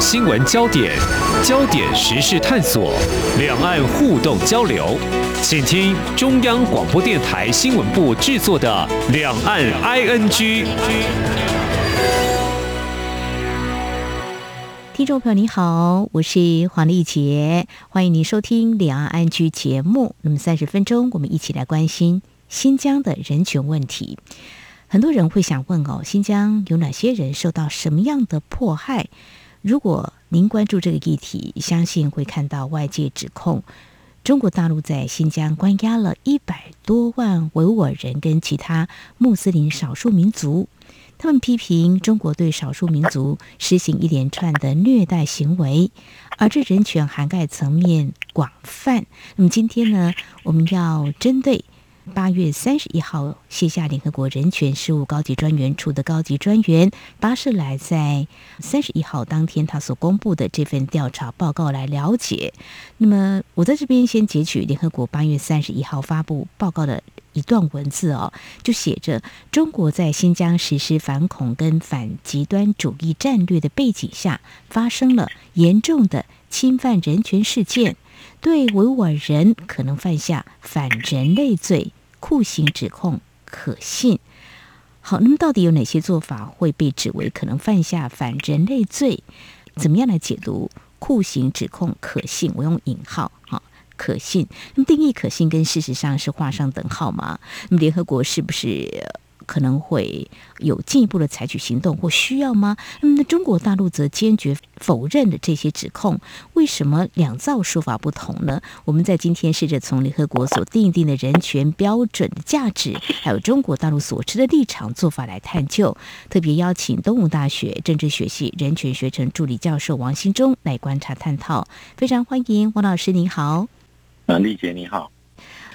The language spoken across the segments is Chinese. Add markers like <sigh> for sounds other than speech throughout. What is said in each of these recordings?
新闻焦点，焦点时事探索，两岸互动交流，请听中央广播电台新闻部制作的《两岸 ING》。听众朋友你好，我是黄丽杰，欢迎您收听《两岸 ING》节目。那么三十分钟，我们一起来关心新疆的人权问题。很多人会想问哦，新疆有哪些人受到什么样的迫害？如果您关注这个议题，相信会看到外界指控中国大陆在新疆关押了一百多万维吾尔人跟其他穆斯林少数民族，他们批评中国对少数民族实行一连串的虐待行为，而这人权涵盖层面广泛。那么今天呢，我们要针对。八月三十一号卸下联合国人权事务高级专员处的高级专员巴舍莱在三十一号当天他所公布的这份调查报告来了解。那么我在这边先截取联合国八月三十一号发布报告的一段文字哦，就写着中国在新疆实施反恐跟反极端主义战略的背景下，发生了严重的侵犯人权事件。对维吾尔人可能犯下反人类罪，酷刑指控可信。好，那么到底有哪些做法会被指为可能犯下反人类罪？怎么样来解读酷刑指控可信？我用引号，哈，可信。那么定义可信跟事实上是画上等号吗？那么联合国是不是？可能会有进一步的采取行动或需要吗？那么，中国大陆则坚决否认了这些指控。为什么两造说法不同呢？我们在今天试着从联合国所订定的人权标准的价值，还有中国大陆所持的立场做法来探究。特别邀请东吴大学政治学系人权学程助理教授王新忠来观察探讨。非常欢迎王老师，您好。啊，丽姐你好。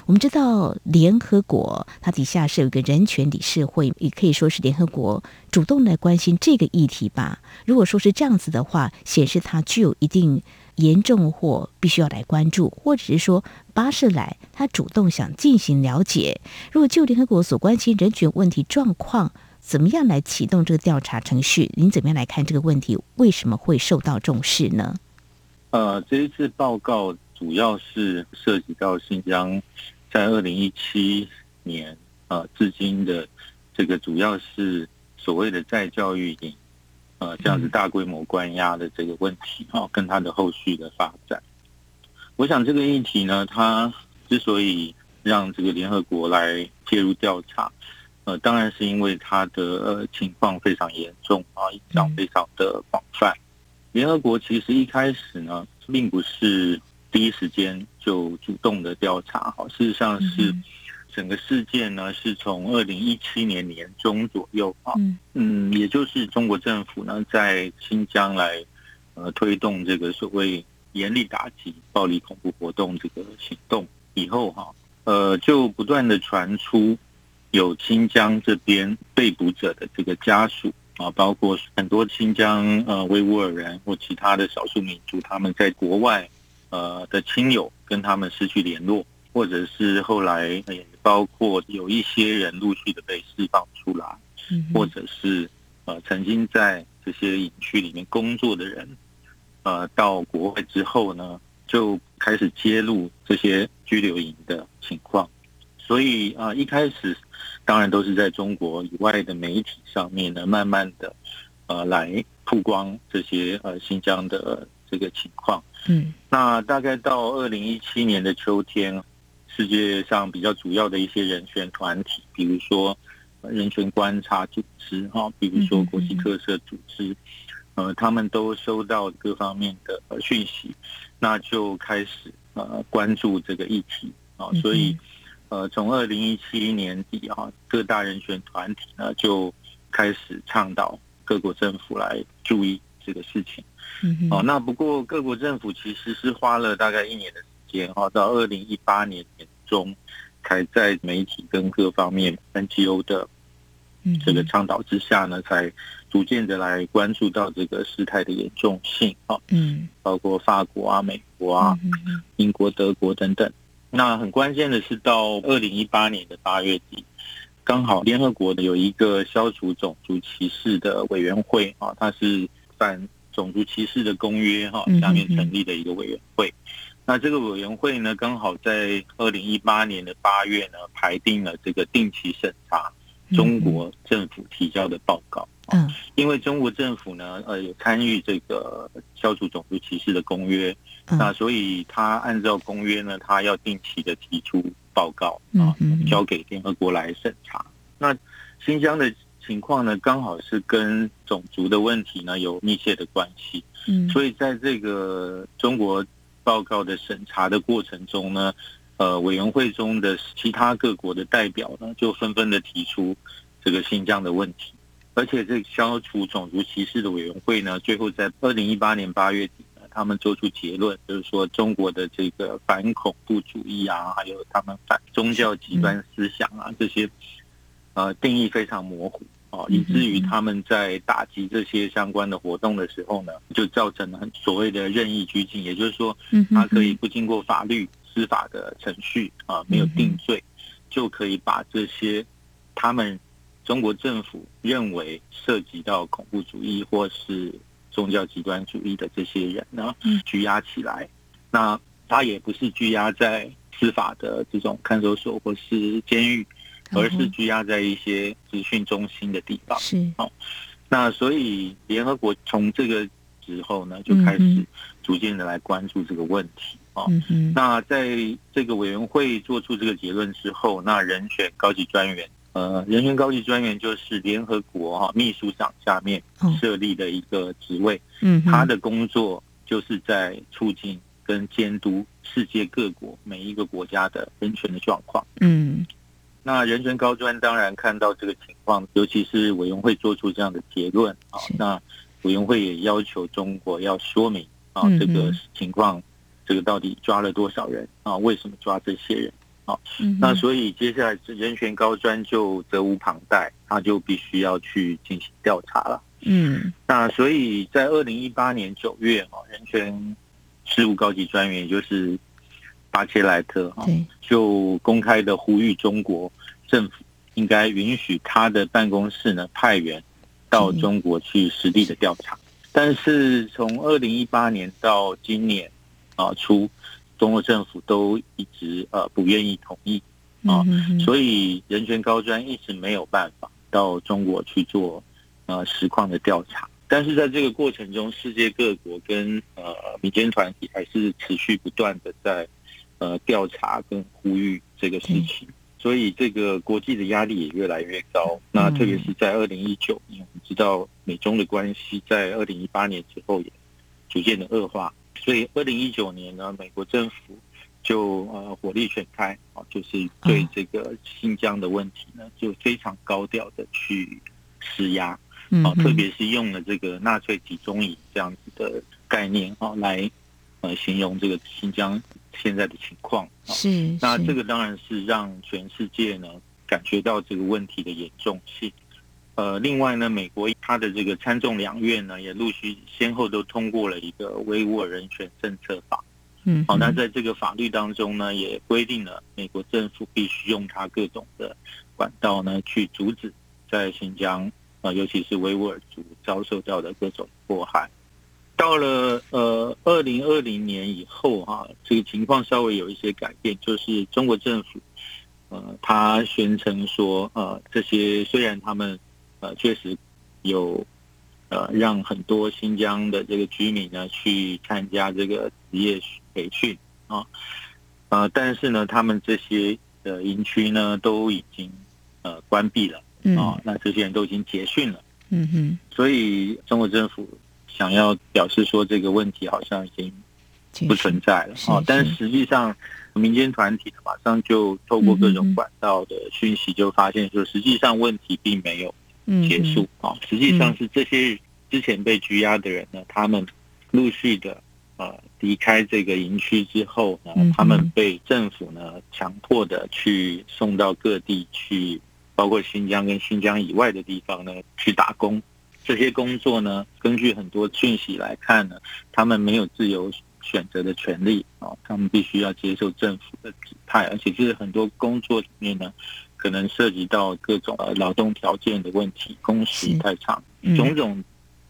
我们知道联合国它底下是有一个人权理事会，也可以说是联合国主动来关心这个议题吧。如果说是这样子的话，显示它具有一定严重或必须要来关注，或者是说巴士莱他主动想进行了解。如果就联合国所关心人权问题状况，怎么样来启动这个调查程序？您怎么样来看这个问题？为什么会受到重视呢？呃，这一次报告主要是涉及到新疆。在二零一七年呃，至今的这个主要是所谓的再教育营，呃，这样子大规模关押的这个问题哈，跟它的后续的发展。我想这个议题呢，它之所以让这个联合国来介入调查，呃，当然是因为它的呃情况非常严重啊，影响非常的广泛。联合国其实一开始呢，并不是。第一时间就主动的调查，哈，事实上是整个事件呢，是从二零一七年年中左右，啊，嗯，也就是中国政府呢在新疆来呃推动这个所谓严厉打击暴力恐怖活动这个行动以后，哈，呃，就不断的传出有新疆这边被捕者的这个家属啊，包括很多新疆呃维吾尔人或其他的少数民族，他们在国外。呃的亲友跟他们失去联络，或者是后来也包括有一些人陆续的被释放出来，或者是呃曾经在这些营区里面工作的人，呃到国外之后呢，就开始揭露这些拘留营的情况，所以啊、呃、一开始当然都是在中国以外的媒体上面呢，慢慢的呃来曝光这些呃新疆的这个情况。嗯，那大概到二零一七年的秋天，世界上比较主要的一些人权团体，比如说人权观察组织哈，比如说国际特色组织，呃，他们都收到各方面的讯息，那就开始呃关注这个议题啊，所以呃从二零一七年底啊，各大人权团体呢就开始倡导各国政府来注意这个事情。嗯，哦，那不过各国政府其实是花了大概一年的时间，哈，到二零一八年年中，才在媒体跟各方面 NGO 的这个倡导之下呢，才逐渐的来关注到这个事态的严重性，哈，嗯，包括法国啊、美国啊、英国、德国等等。那很关键的是，到二零一八年的八月底，刚好联合国的有一个消除种族歧视的委员会，啊，它是办。种族歧视的公约哈下面成立的一个委员会。那这个委员会呢，刚好在二零一八年的八月呢，排定了这个定期审查中国政府提交的报告。嗯，因为中国政府呢，呃，有参与这个消除种族歧视的公约，那所以他按照公约呢，他要定期的提出报告啊，交给联合国来审查。那新疆的情况呢，刚好是跟种族的问题呢有密切的关系。嗯，所以在这个中国报告的审查的过程中呢，呃，委员会中的其他各国的代表呢，就纷纷的提出这个新疆的问题。而且，这个消除种族歧视的委员会呢，最后在二零一八年八月底呢，他们做出结论，就是说中国的这个反恐怖主义啊，还有他们反宗教极端思想啊，这些呃定义非常模糊啊，以至于他们在打击这些相关的活动的时候呢，就造成了所谓的任意拘禁，也就是说，他可以不经过法律司法的程序啊，没有定罪，就可以把这些他们。中国政府认为涉及到恐怖主义或是宗教极端主义的这些人呢，拘押起来。那他也不是拘押在司法的这种看守所或是监狱，而是拘押在一些资讯中心的地方。是哦，那所以联合国从这个时候呢，就开始逐渐的来关注这个问题。哦，那在这个委员会做出这个结论之后，那人权高级专员。呃，人权高级专员就是联合国哈秘书长下面设立的一个职位，嗯，他的工作就是在促进跟监督世界各国每一个国家的人权的状况。嗯，那人权高专当然看到这个情况，尤其是委员会做出这样的结论啊，那委员会也要求中国要说明啊这个情况，这个到底抓了多少人啊？为什么抓这些人？啊，那所以接下来人权高专就责无旁贷，他就必须要去进行调查了。嗯，那所以在二零一八年九月，啊，人权事务高级专员也就是巴切莱特，哈，就公开的呼吁中国政府应该允许他的办公室呢派员到中国去实地的调查。但是从二零一八年到今年啊初。中国政府都一直呃不愿意同意啊，所以人权高专一直没有办法到中国去做呃实况的调查。但是在这个过程中，世界各国跟呃民间团体还是持续不断的在呃调查跟呼吁这个事情，所以这个国际的压力也越来越高。那特别是在二零一九年，我们知道美中的关系在二零一八年之后也逐渐的恶化。所以，二零一九年呢，美国政府就呃火力全开啊，就是对这个新疆的问题呢，就非常高调的去施压。啊，特别是用了这个纳粹集中营这样子的概念啊，来呃形容这个新疆现在的情况。是，那这个当然是让全世界呢感觉到这个问题的严重性。呃，另外呢，美国它的这个参众两院呢，也陆续先后都通过了一个维吾尔人权政策法。嗯，好，那在这个法律当中呢，也规定了美国政府必须用它各种的管道呢，去阻止在新疆啊，尤其是维吾尔族遭受到的各种迫害。到了呃二零二零年以后哈，这个情况稍微有一些改变，就是中国政府呃，他宣称说呃，这些虽然他们呃，确实有呃，让很多新疆的这个居民呢去参加这个职业培训啊，呃，但是呢，他们这些呃营区呢都已经呃关闭了啊，那这些人都已经结训了，嗯哼，所以中国政府想要表示说这个问题好像已经不存在了啊，但是实际上民间团体呢马上就透过各种管道的讯息就发现说，实际上问题并没有。结束啊！实际上是这些之前被拘押的人呢，他们陆续的呃离开这个营区之后呢，他们被政府呢强迫的去送到各地去，包括新疆跟新疆以外的地方呢去打工。这些工作呢，根据很多讯息来看呢，他们没有自由选择的权利啊，他们必须要接受政府的指派，而且是很多工作里面呢。可能涉及到各种呃劳动条件的问题，工时太长，种种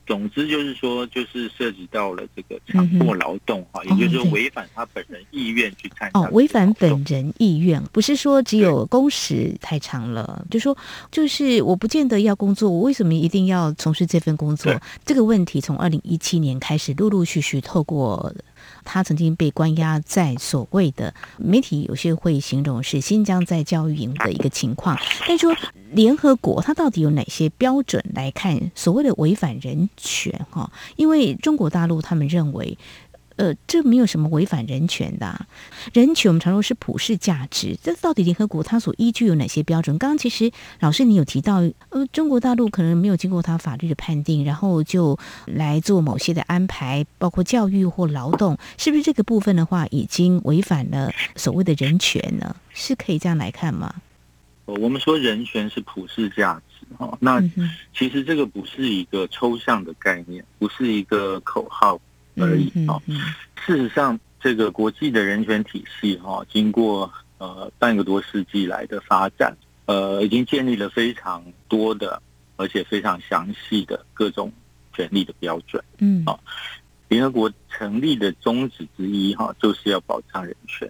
总之就是说，就是涉及到了这个强迫劳动哈，也就是说违反他本人意愿去参加。哦，违反本人意愿，不是说只有工时太长了，就说就是我不见得要工作，我为什么一定要从事这份工作？这个问题从二零一七年开始，陆陆续续透过。他曾经被关押在所谓的媒体有些会形容是新疆在教育营的一个情况，但说联合国它到底有哪些标准来看所谓的违反人权？哈，因为中国大陆他们认为。呃，这没有什么违反人权的啊，人权我们常说是普世价值，这到底联合国它所依据有哪些标准？刚刚其实老师你有提到，呃，中国大陆可能没有经过它法律的判定，然后就来做某些的安排，包括教育或劳动，是不是这个部分的话已经违反了所谓的人权呢？是可以这样来看吗？我们说人权是普世价值哈，那其实这个不是一个抽象的概念，不是一个口号。而已啊。事实上，这个国际的人权体系哈，经过呃半个多世纪来的发展，呃，已经建立了非常多的而且非常详细的各种权利的标准。嗯，啊，联合国成立的宗旨之一哈，就是要保障人权，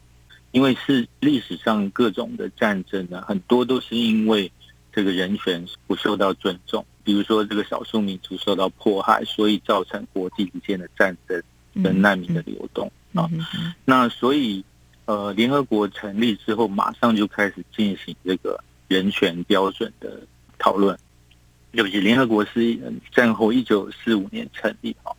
因为是历史上各种的战争呢，很多都是因为这个人权不受到尊重。比如说，这个少数民族受到迫害，所以造成国际之间的战争跟难民的流动啊。那所以，呃，联合国成立之后，马上就开始进行这个人权标准的讨论。尤其联合国是战后一九四五年成立啊，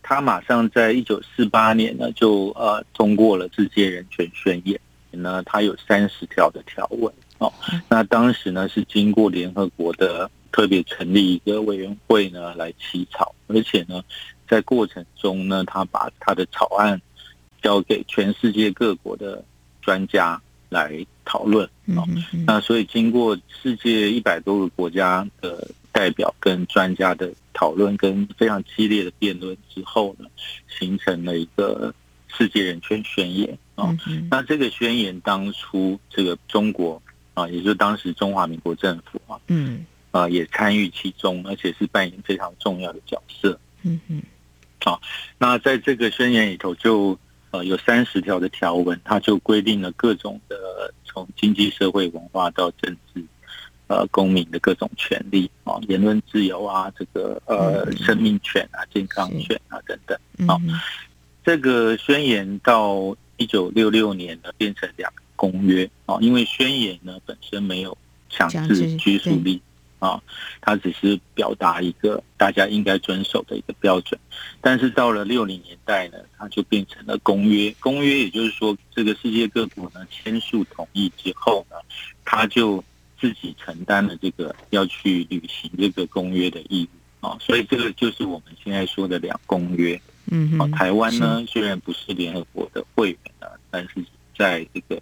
他马上在一九四八年呢就呃通过了世界人权宣言，那它有三十条的条文哦。那当时呢是经过联合国的。特别成立一个委员会呢，来起草，而且呢，在过程中呢，他把他的草案交给全世界各国的专家来讨论。哦，那所以经过世界一百多个国家的代表跟专家的讨论，跟非常激烈的辩论之后呢，形成了一个世界人权宣言。哦，那这个宣言当初这个中国啊，也就是当时中华民国政府啊，嗯。啊，也参与其中，而且是扮演非常重要的角色。嗯嗯，好，那在这个宣言里头就，呃有三十条的条文，它就规定了各种的从经济社会文化到政治，呃，公民的各种权利啊，言论自由啊，这个呃生命权啊，健康权啊等等。好，这个宣言到一九六六年呢，变成两个公约啊，因为宣言呢本身没有强制拘束力。啊，它只是表达一个大家应该遵守的一个标准，但是到了六零年代呢，它就变成了公约。公约也就是说，这个世界各国呢签署同意之后呢，它就自己承担了这个要去履行这个公约的义务啊。所以这个就是我们现在说的两公约。嗯，啊，台湾呢虽然不是联合国的会员呢，但是在这个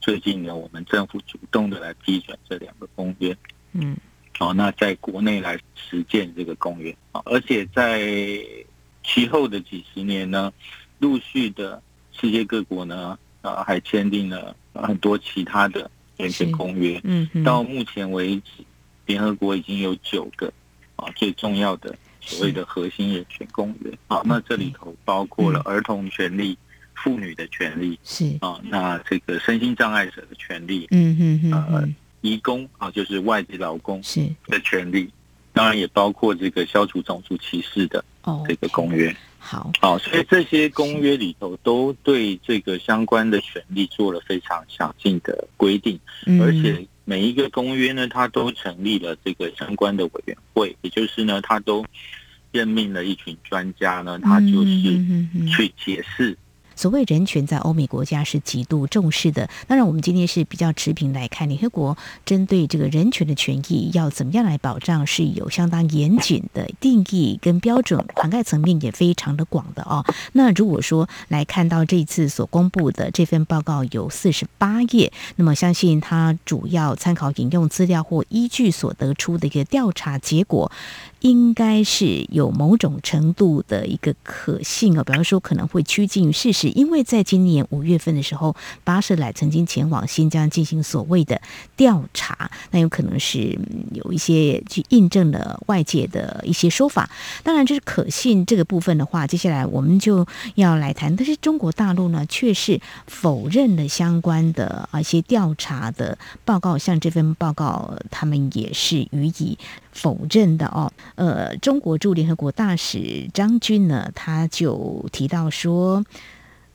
最近呢，我们政府主动的来批准这两个公约。嗯。哦，那在国内来实践这个公约啊，而且在其后的几十年呢，陆续的世界各国呢，啊，还签订了很多其他的人权公约。嗯，到目前为止，联合国已经有九个啊最重要的所谓的核心人权公约。好，那这里头包括了儿童权利、妇女的权利，是啊，那这个身心障碍者的权利，嗯嗯嗯，呃。移工啊，就是外籍劳工的权利，当然也包括这个消除种族歧视的这个公约。好，好，所以这些公约里头都对这个相关的权利做了非常详尽的规定，而且每一个公约呢，它都成立了这个相关的委员会，也就是呢，它都任命了一群专家呢，他就是去解释。所谓人权在欧美国家是极度重视的。当然，我们今天是比较持平来看，联合国针对这个人权的权益要怎么样来保障，是有相当严谨的定义跟标准，涵盖层面也非常的广的哦。那如果说来看到这次所公布的这份报告有四十八页，那么相信它主要参考引用资料或依据所得出的一个调查结果，应该是有某种程度的一个可信哦，比方说可能会趋近于事实，因为在今年五月份的时候，巴舍莱曾经前往新疆进行所谓的调查，那有可能是有一些去印证了外界的一些说法。当然，这是可信这个部分的话，接下来我们就要来谈。但是中国大陆呢，却是否认了相关的啊一些调查的报告，像这份报告，他们也是予以。否认的哦，呃，中国驻联合国大使张军呢，他就提到说，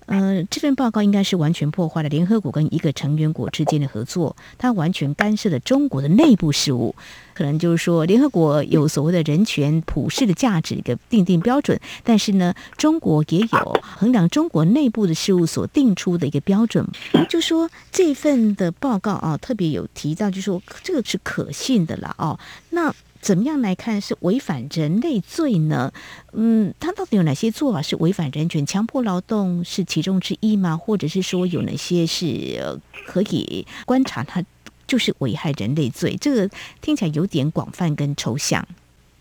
呃，这份报告应该是完全破坏了联合国跟一个成员国之间的合作，它完全干涉了中国的内部事务，可能就是说，联合国有所谓的人权普世的价值一个定定标准，但是呢，中国也有衡量中国内部的事务所定出的一个标准，就说这份的报告啊，特别有提到，就说这个是可信的了哦，那。怎么样来看是违反人类罪呢？嗯，他到底有哪些做法是违反人权？强迫劳动是其中之一吗？或者是说有哪些是可以观察他就是危害人类罪？这个听起来有点广泛跟抽象。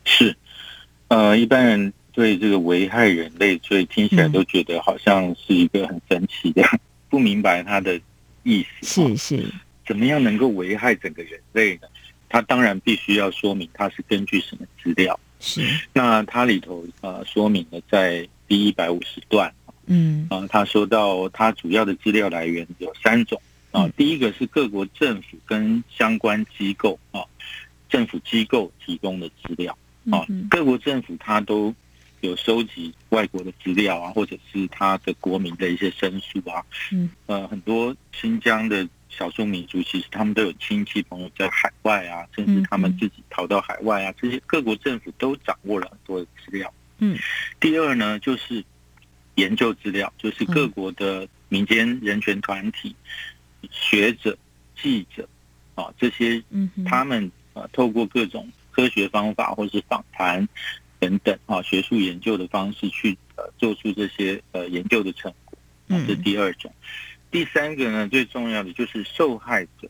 是，呃，一般人对这个危害人类罪听起来都觉得好像是一个很神奇的，嗯、<laughs> 不明白他的意思。是是，怎么样能够危害整个人类呢？他当然必须要说明他是根据什么资料。是，那它里头呃说明了在第一百五十段，嗯啊，他说到他主要的资料来源有三种啊，第一个是各国政府跟相关机构啊，政府机构提供的资料啊，各国政府他都有收集外国的资料啊，或者是他的国民的一些申诉啊，嗯呃很多新疆的。少数民族其实他们都有亲戚朋友在海外啊，甚至他们自己逃到海外啊，这些各国政府都掌握了很多的资料。嗯，第二呢，就是研究资料，就是各国的民间人权团体、学者、记者啊，这些，他们呃透过各种科学方法或是访谈等等啊，学术研究的方式去呃做出这些呃研究的成果。啊，这是第二种。第三个呢，最重要的就是受害者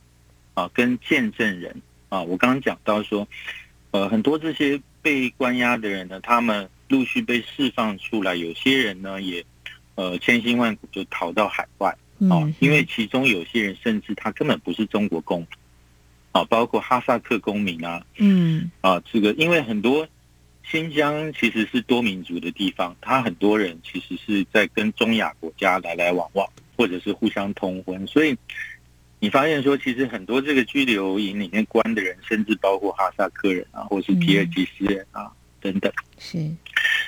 啊，跟见证人啊。我刚刚讲到说，呃，很多这些被关押的人呢，他们陆续被释放出来，有些人呢也呃千辛万苦就逃到海外啊，因为其中有些人甚至他根本不是中国公民啊，包括哈萨克公民啊，嗯啊，这个因为很多新疆其实是多民族的地方，他很多人其实是在跟中亚国家来来往往。或者是互相通婚，所以你发现说，其实很多这个拘留营里面关的人，甚至包括哈萨克人啊，或是皮尔吉斯人啊、嗯、等等。是，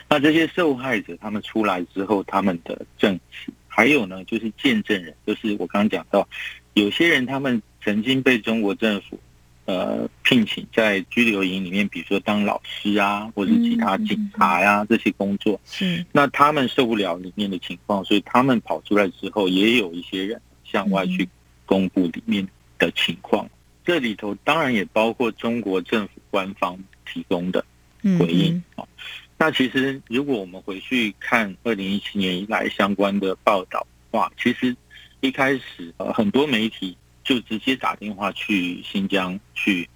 那这些受害者他们出来之后，他们的证词，还有呢，就是见证人，就是我刚刚讲到，有些人他们曾经被中国政府。呃，聘请在拘留营里面，比如说当老师啊，或者其他警察呀、啊、这些工作，是那他们受不了里面的情况，所以他们跑出来之后，也有一些人向外去公布里面的情况。这里头当然也包括中国政府官方提供的回应啊。那其实如果我们回去看二零一七年以来相关的报道的话，其实一开始呃很多媒体。就直接打电话去新疆去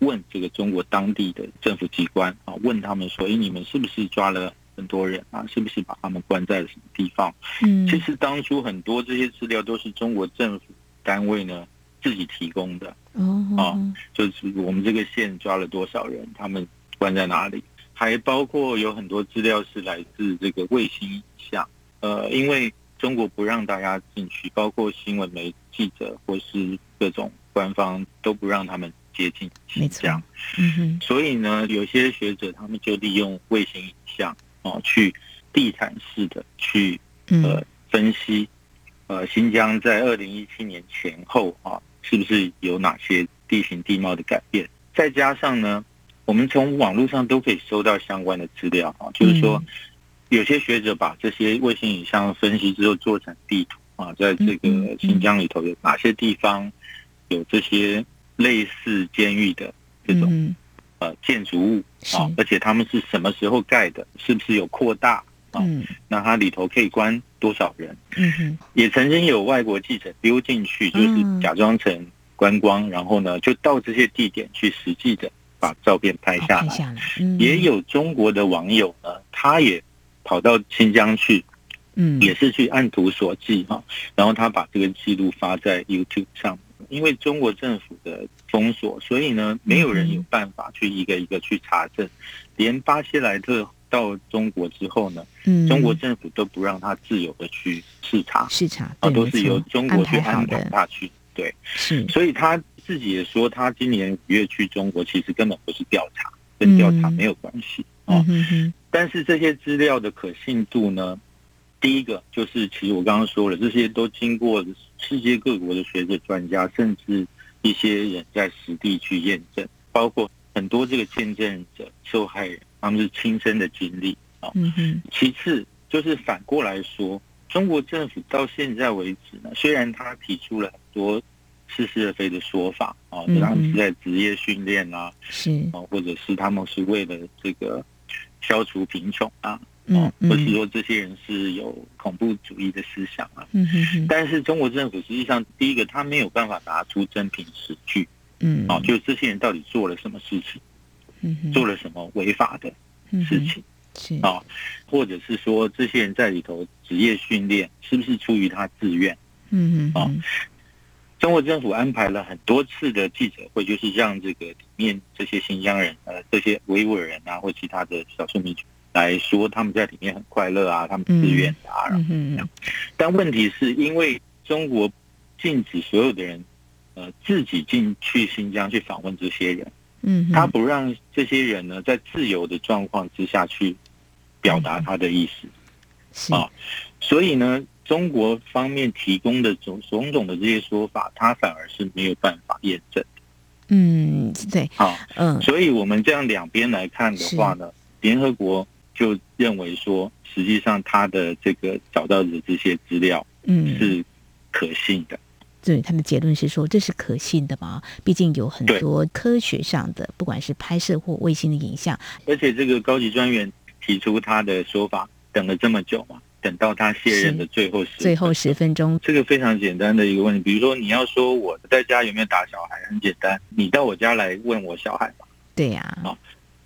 问这个中国当地的政府机关啊，问他们说：“哎，你们是不是抓了很多人啊？是不是把他们关在了什么地方？”嗯，其实当初很多这些资料都是中国政府单位呢自己提供的。哦，啊，就是我们这个县抓了多少人，他们关在哪里，还包括有很多资料是来自这个卫星影像。呃，因为中国不让大家进去，包括新闻媒体。记者或是各种官方都不让他们接近新疆，嗯哼，所以呢，有些学者他们就利用卫星影像啊，去地毯式的去呃分析呃新疆在二零一七年前后啊，是不是有哪些地形地貌的改变？再加上呢，我们从网络上都可以收到相关的资料啊，就是说有些学者把这些卫星影像分析之后做成地图。啊，在这个新疆里头有哪些地方有这些类似监狱的这种呃建筑物啊？而且他们是什么时候盖的？是不是有扩大啊？那它里头可以关多少人？嗯哼，也曾经有外国记者溜进去，就是假装成观光，然后呢就到这些地点去实际的把照片拍下来。下来，嗯，也有中国的网友呢，他也跑到新疆去，嗯，也是去按图索骥哈，然后他把这个记录发在 YouTube 上。因为中国政府的封锁，所以呢，没有人有办法去一个一个去查证。连巴西莱特到中国之后呢，嗯，中国政府都不让他自由的去视察，视察啊，都是由中国去安排他去。对，是，所以他自己也说，他今年五月去中国，其实根本不是调查，跟调查没有关系啊。但是这些资料的可信度呢？第一个就是，其实我刚刚说了，这些都经过世界各国的学者、专家，甚至一些人在实地去验证，包括很多这个见证者、受害人，他们是亲身的经历啊。其次就是反过来说，中国政府到现在为止呢，虽然他提出了很多似是而非的说法啊，他们是在职业训练啊，是啊，或者是他们是为了这个消除贫穷啊。哦，或是说这些人是有恐怖主义的思想啊，嗯哼哼，但是中国政府实际上，第一个他没有办法拿出真凭实据，嗯，哦，就这些人到底做了什么事情，嗯，做了什么违法的事情，是。啊，或者是说这些人在里头职业训练是不是出于他自愿，嗯嗯，啊，中国政府安排了很多次的记者会，就是让这个里面这些新疆人呃，这些维吾尔人啊，或其他的少数民族。来说他们在里面很快乐啊，他们自愿的啊，嗯嗯嗯。但问题是因为中国禁止所有的人，呃，自己进去新疆去访问这些人，嗯，他不让这些人呢在自由的状况之下去表达他的意思，是啊，所以呢，中国方面提供的种种种的这些说法，他反而是没有办法验证的。嗯，对，好，嗯，所以我们这样两边来看的话呢，联合国。就认为说，实际上他的这个找到的这些资料，嗯，是可信的。对，他的结论是说，这是可信的嘛？毕竟有很多科学上的，不管是拍摄或卫星的影像。而且这个高级专员提出他的说法，等了这么久嘛，等到他卸任的最后十最后十分钟，这个非常简单的一个问题。比如说，你要说我在家有没有打小孩，很简单，你到我家来问我小孩吧。对呀，啊，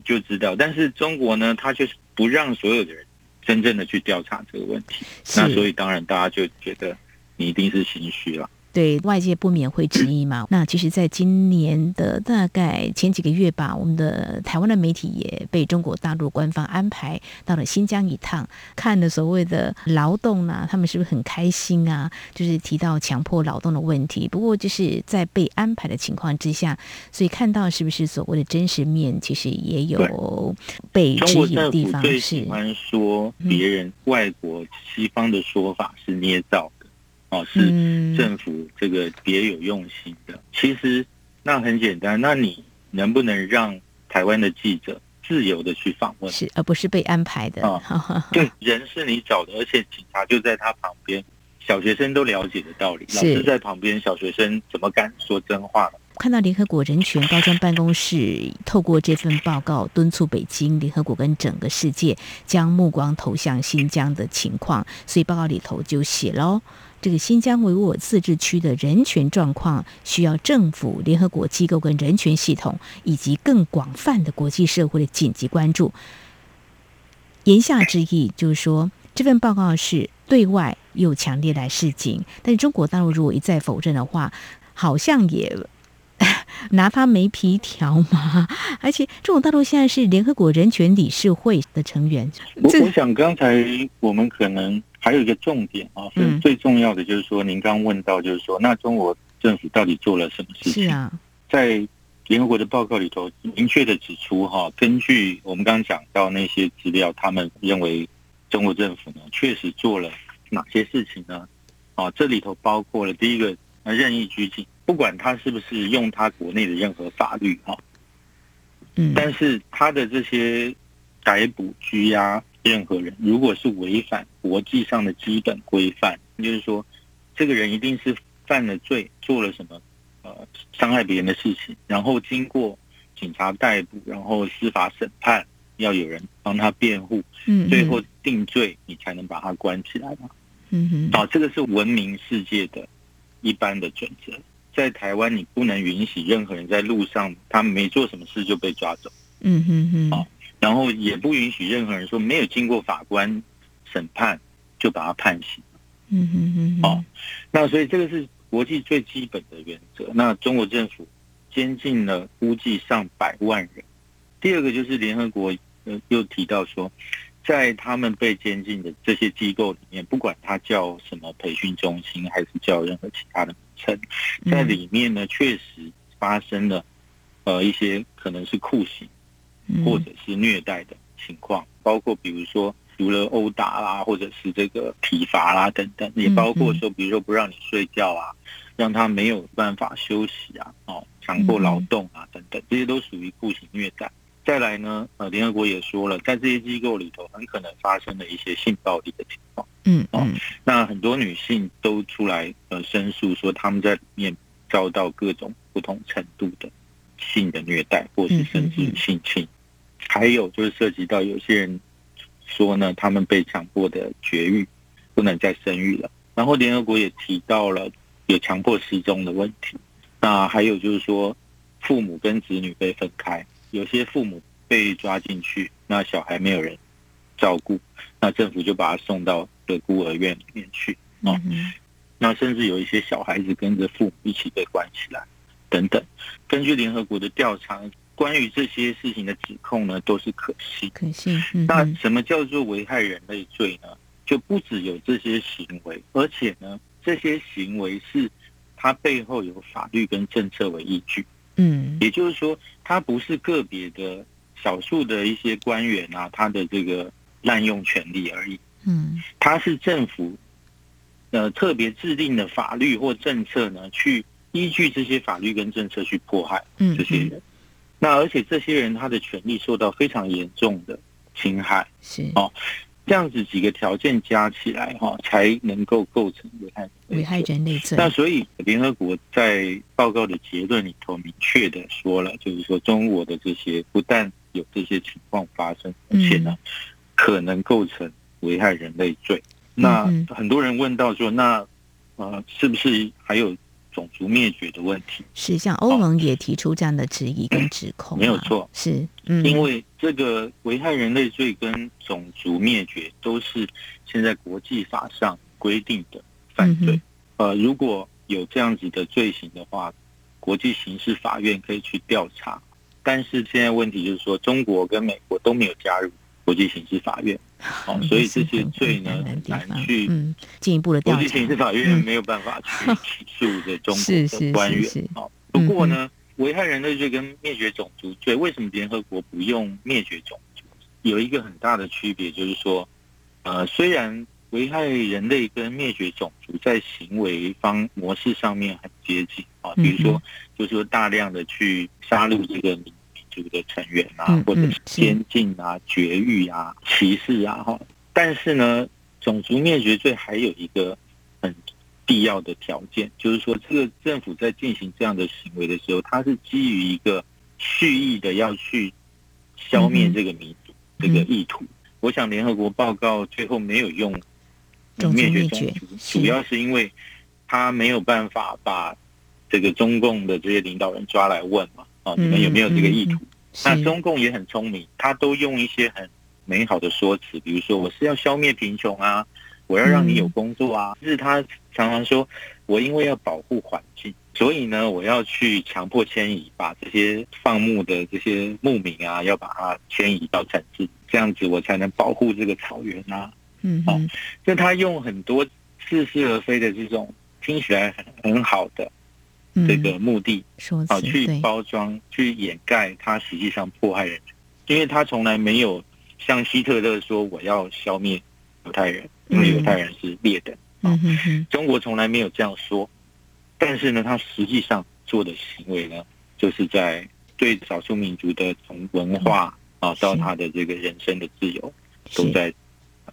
就知道。但是中国呢，他就是。不让所有的人真正的去调查这个问题，那所以当然大家就觉得你一定是心虚了。对，外界不免会质疑嘛。那其实，在今年的大概前几个月吧，我们的台湾的媒体也被中国大陆官方安排到了新疆一趟，看了所谓的劳动啊，他们是不是很开心啊？就是提到强迫劳动的问题。不过，就是在被安排的情况之下，所以看到是不是所谓的真实面，其实也有被质疑的地方。是喜欢说别人外国西方的说法是捏造。哦，是政府这个别有用心的。嗯、其实那很简单，那你能不能让台湾的记者自由的去访问，是而不是被安排的？啊、哦，<laughs> 对，人是你找的，而且警察就在他旁边，小学生都了解的道理，老师在旁边，小学生怎么敢说真话呢？看到联合国人权高专办公室透过这份报告敦促北京、联合国跟整个世界将目光投向新疆的情况，所以报告里头就写喽。这个新疆维吾尔自治区的人权状况需要政府、联合国机构跟人权系统以及更广泛的国际社会的紧急关注。言下之意就是说，这份报告是对外又强烈来示警，但是中国大陆如果一再否认的话，好像也 <laughs> 拿他没皮条嘛。而且中国大陆现在是联合国人权理事会的成员。我我想刚才我们可能。还有一个重点啊，是最重要的，就是说，您刚问到，就是说，那中国政府到底做了什么事情？是啊，在联合国的报告里头，明确的指出，哈，根据我们刚刚讲到那些资料，他们认为中国政府呢，确实做了哪些事情呢？啊，这里头包括了第一个，任意拘禁，不管他是不是用他国内的任何法律，哈，嗯，但是他的这些逮捕、拘押。任何人如果是违反国际上的基本规范，就是说，这个人一定是犯了罪，做了什么呃伤害别人的事情，然后经过警察逮捕，然后司法审判，要有人帮他辩护，嗯，最后定罪，你才能把他关起来嘛。嗯哼，啊，这个是文明世界的一般的准则。在台湾你不能允许任何人在路上，他没做什么事就被抓走。嗯哼哼。好，然后也不允许任何人说没有经过法官审判就把他判刑。嗯嗯嗯。哦，那所以这个是国际最基本的原则。那中国政府监禁了估计上百万人。第二个就是联合国呃又提到说。在他们被监禁的这些机构里面，不管它叫什么培训中心，还是叫任何其他的名称，在里面呢，确实发生了呃一些可能是酷刑，或者是虐待的情况，包括比如说除了殴打啦，或者是这个体罚啦等等，也包括说比如说不让你睡觉啊，让他没有办法休息啊，哦，强迫劳动啊等等，这些都属于酷刑虐待。再来呢，呃，联合国也说了，在这些机构里头，很可能发生了一些性暴力的情况。嗯，哦，那很多女性都出来呃申诉说，她们在里面遭到各种不同程度的性的虐待，或是甚至性侵。还有就是涉及到有些人说呢，他们被强迫的绝育，不能再生育了。然后联合国也提到了有强迫失踪的问题。那还有就是说，父母跟子女被分开。有些父母被抓进去，那小孩没有人照顾，那政府就把他送到的孤儿院里面去啊。那甚至有一些小孩子跟着父母一起被关起来，等等。根据联合国的调查，关于这些事情的指控呢，都是可信。可信。那什么叫做危害人类罪呢？就不只有这些行为，而且呢，这些行为是它背后有法律跟政策为依据。嗯，也就是说，它不是个别的少数的一些官员啊，他的这个滥用权力而已。嗯，它是政府呃特别制定的法律或政策呢，去依据这些法律跟政策去迫害这些人。嗯嗯，那而且这些人他的权利受到非常严重的侵害。是哦。这样子几个条件加起来，哈，才能够构成危害危害人类罪。那所以联合国在报告的结论里头明确的说了，就是说中国的这些不但有这些情况发生，而且呢，可能构成危害人类罪。那很多人问到说，那呃，是不是还有？种族灭绝的问题是，像欧盟也提出这样的质疑跟指控，没有错，是，嗯，因为这个危害人类罪跟种族灭绝都是现在国际法上规定的犯罪。呃，如果有这样子的罪行的话，国际刑事法院可以去调查。但是现在问题就是说，中国跟美国都没有加入国际刑事法院。哦，所以这些罪呢，很难去进一步的调查。国际刑事法院没有办法去起诉这中国的官员。哦，不过呢，危害人类罪跟灭绝种族罪，为什么联合国不用灭绝种族？有一个很大的区别，就是说，呃，虽然危害人类跟灭绝种族在行为方模式上面很接近啊，比如说，就是说大量的去杀戮这个。的成员啊，或者是监禁啊、绝育啊、歧视啊，哈。但是呢，种族灭绝罪还有一个很必要的条件，就是说，这个政府在进行这样的行为的时候，它是基于一个蓄意的要去消灭这个民族这个意图。我想联合国报告最后没有用灭绝种族，主要是因为他没有办法把这个中共的这些领导人抓来问嘛。哦，你们有没有这个意图？那中共也很聪明，他都用一些很美好的说辞，比如说我是要消灭贫穷啊，我要让你有工作啊。是他常常说，我因为要保护环境，所以呢，我要去强迫迁移，把这些放牧的这些牧民啊，要把它迁移到城市，这样子我才能保护这个草原啊。嗯，好、哦，就他用很多似是而非的这种听起来很很好的。这个目的，啊去包装、去掩盖他实际上迫害人，因为他从来没有像希特勒说我要消灭犹太人，因为犹太人是劣等。中国从来没有这样说，但是呢，他实际上做的行为呢，就是在对少数民族的从文化啊到他的这个人生的自由，都在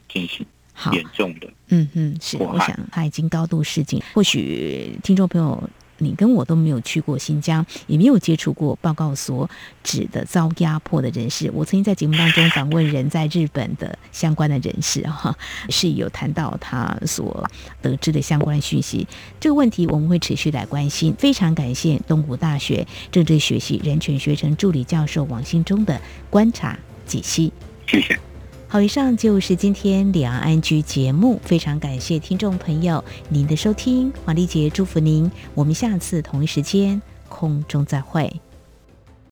进行严重的。嗯嗯，是，我想他已经高度示警。或许听众朋友。你跟我都没有去过新疆，也没有接触过报告所指的遭压迫的人士。我曾经在节目当中访问人在日本的相关的人士，哈，是有谈到他所得知的相关讯息。这个问题我们会持续来关心。非常感谢东吴大学政治学系人权学程助理教授王信忠的观察解析。谢谢。好，以上就是今天两岸 ING 节目，非常感谢听众朋友您的收听，黄丽杰祝福您，我们下次同一时间空中再会。